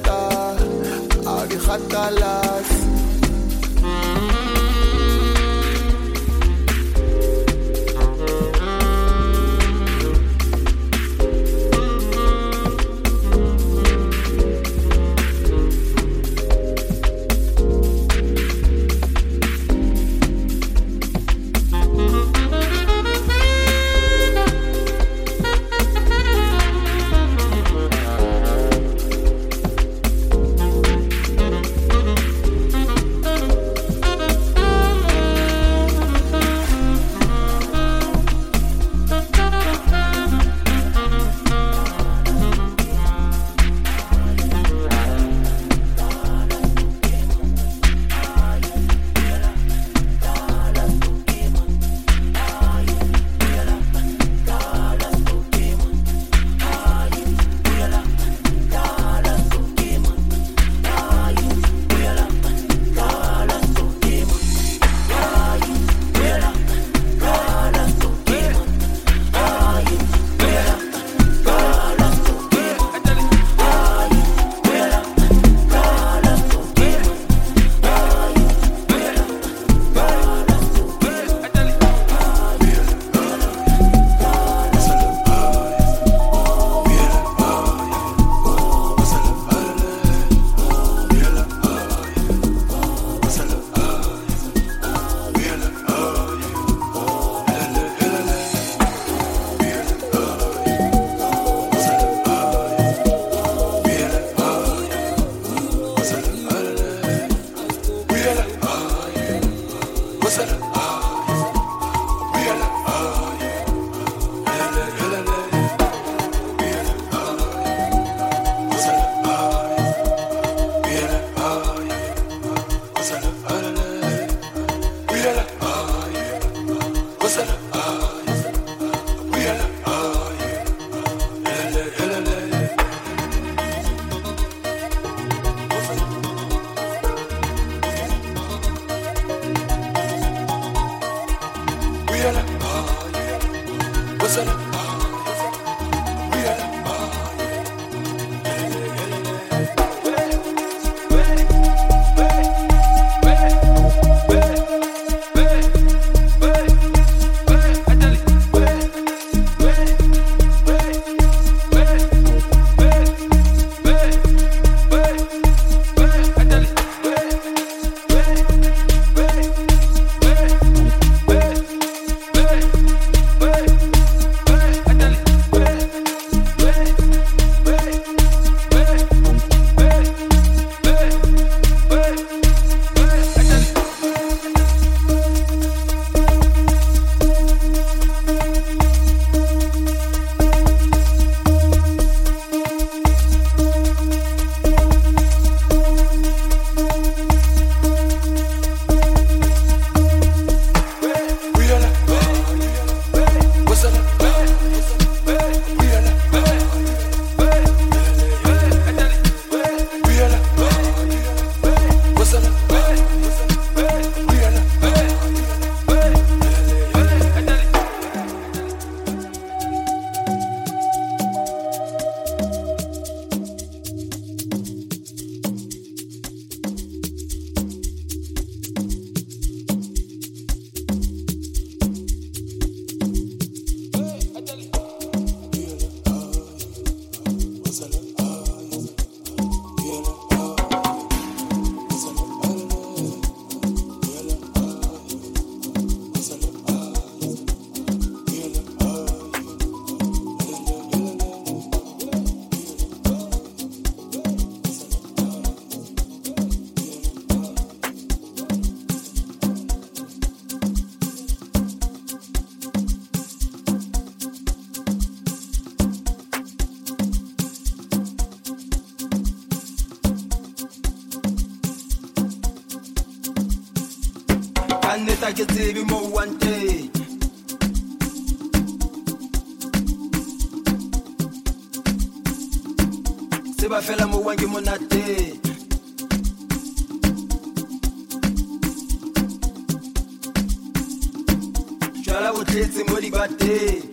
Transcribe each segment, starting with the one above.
star awudihatalasi nneta se ba fela mowange monate jala bo tletse mo dibateng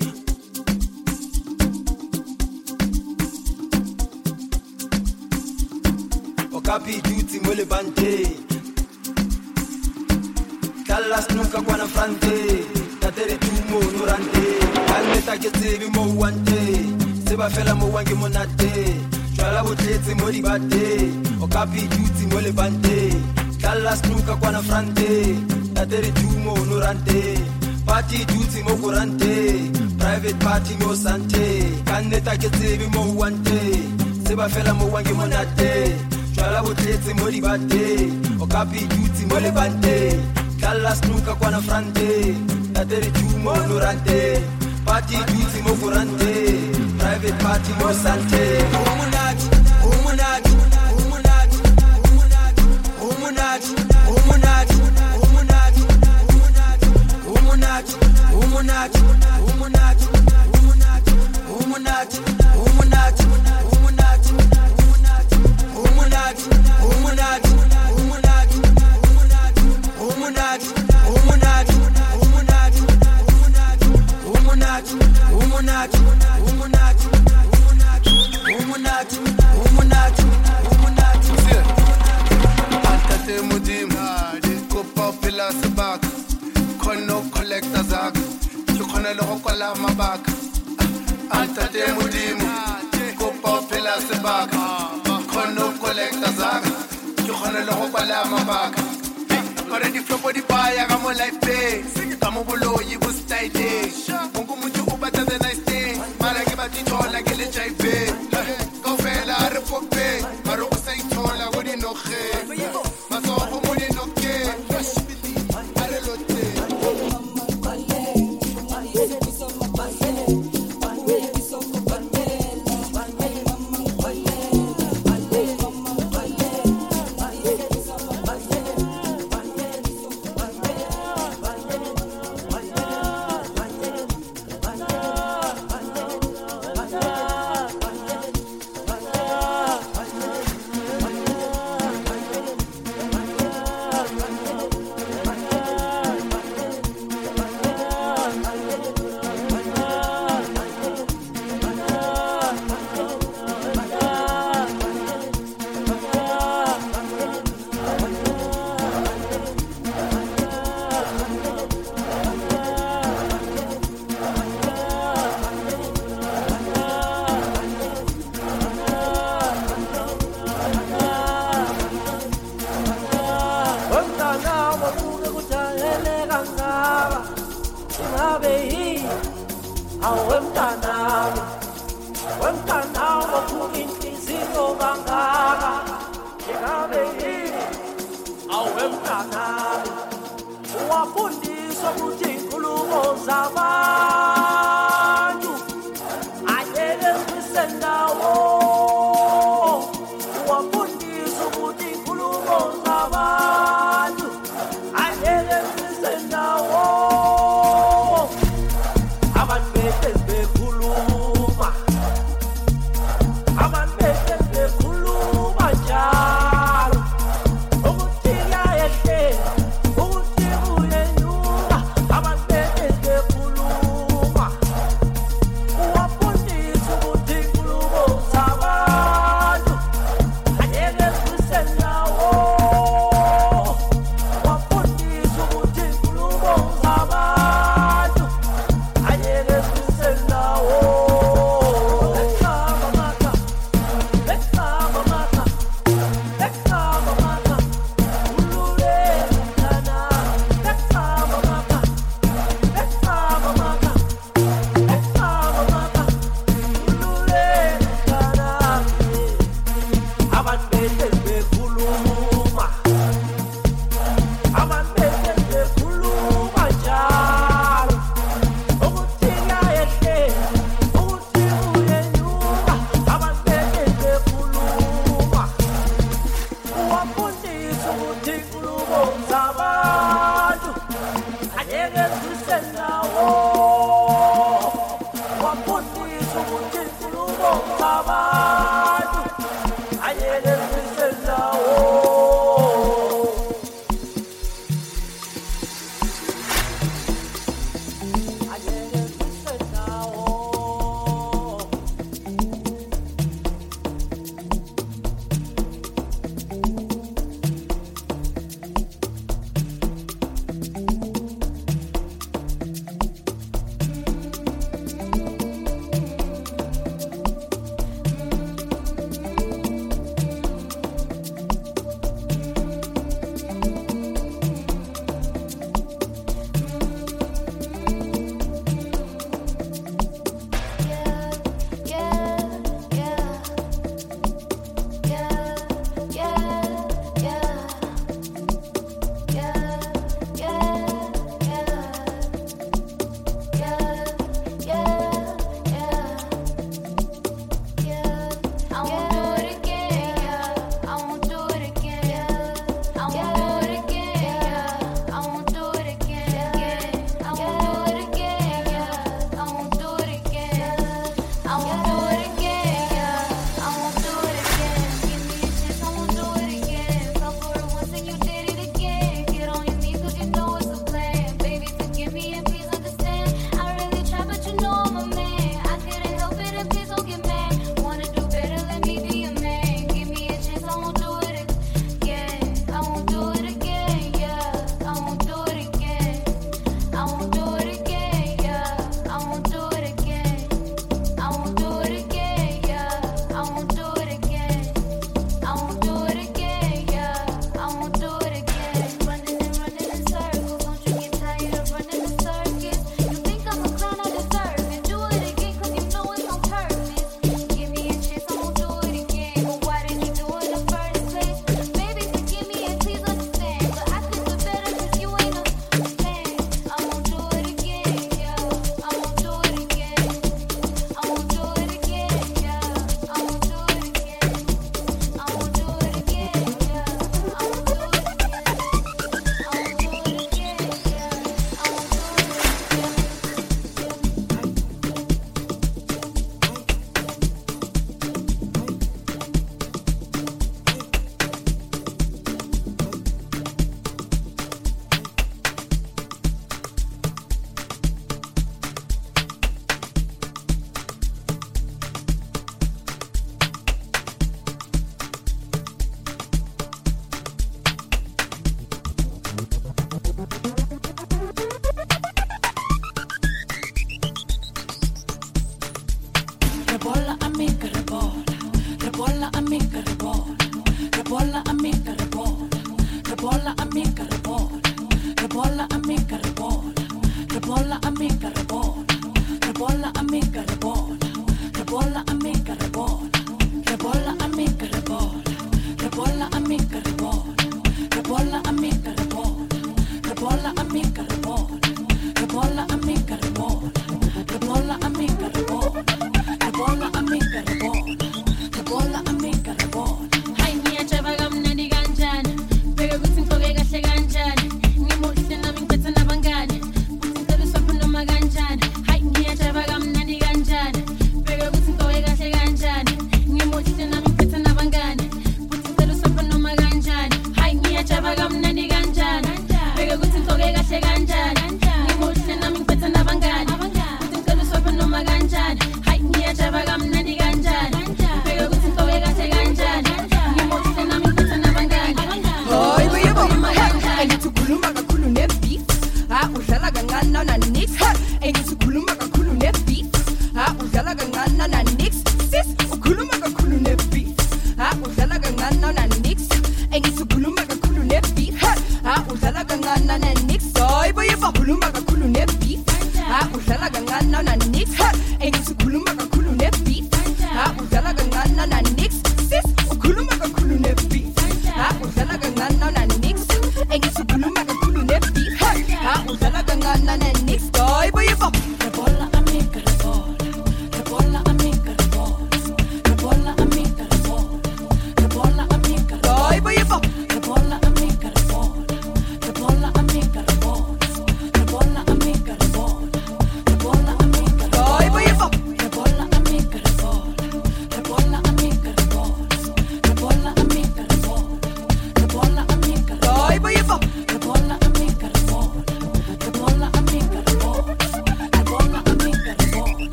o ka phidutse mo lebanteng tlalla senoka kwana frante. tatere tumo noranteng ga nne ta ke tsebe mo wanteng se ba fela mowange monate jwala bo tletse mo dibateng o ka pidutse mo lebanteng. Tlalla snoka kwana franteng tatere tumo no ranteng. Party dutse mo kuranteng private party mo santeng. Ka nneta ke tsebe mo o wang teng tseba fela mo wang ke monateng jwala bo tletse mo dibateng o ka pidutse mo lebanteng. Tlalla snoka kwana franteng tatere tumo no ranteng. Party dutse mo kuranteng private party mo santeng umunati umunati umunati umunati umunati umunati umunati umunati umunati umunati umunati umunati umunati umunati collecta zaka ke kgone le go kwala mabaka. Altate modimo kopa o phela sebaka. Kgone o collecta zaka ke kgone le go kwala mabaka. Gore diflopo di baya ka mo lifeng ka mo boloi bo styleng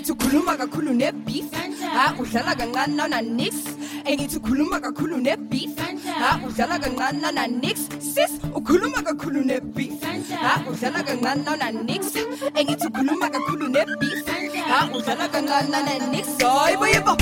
engithi ukhuluma kakhulu nebeef ha udlala kancane nananix engithi ukhuluma kakhulu nebeef ha udlala kancane nananix sis ukhuluma kakhulu nebeef ha udlala kancane nananix engithi ukhuluma kakhulu nebeef ha udlala kancane nananix hayibo yebo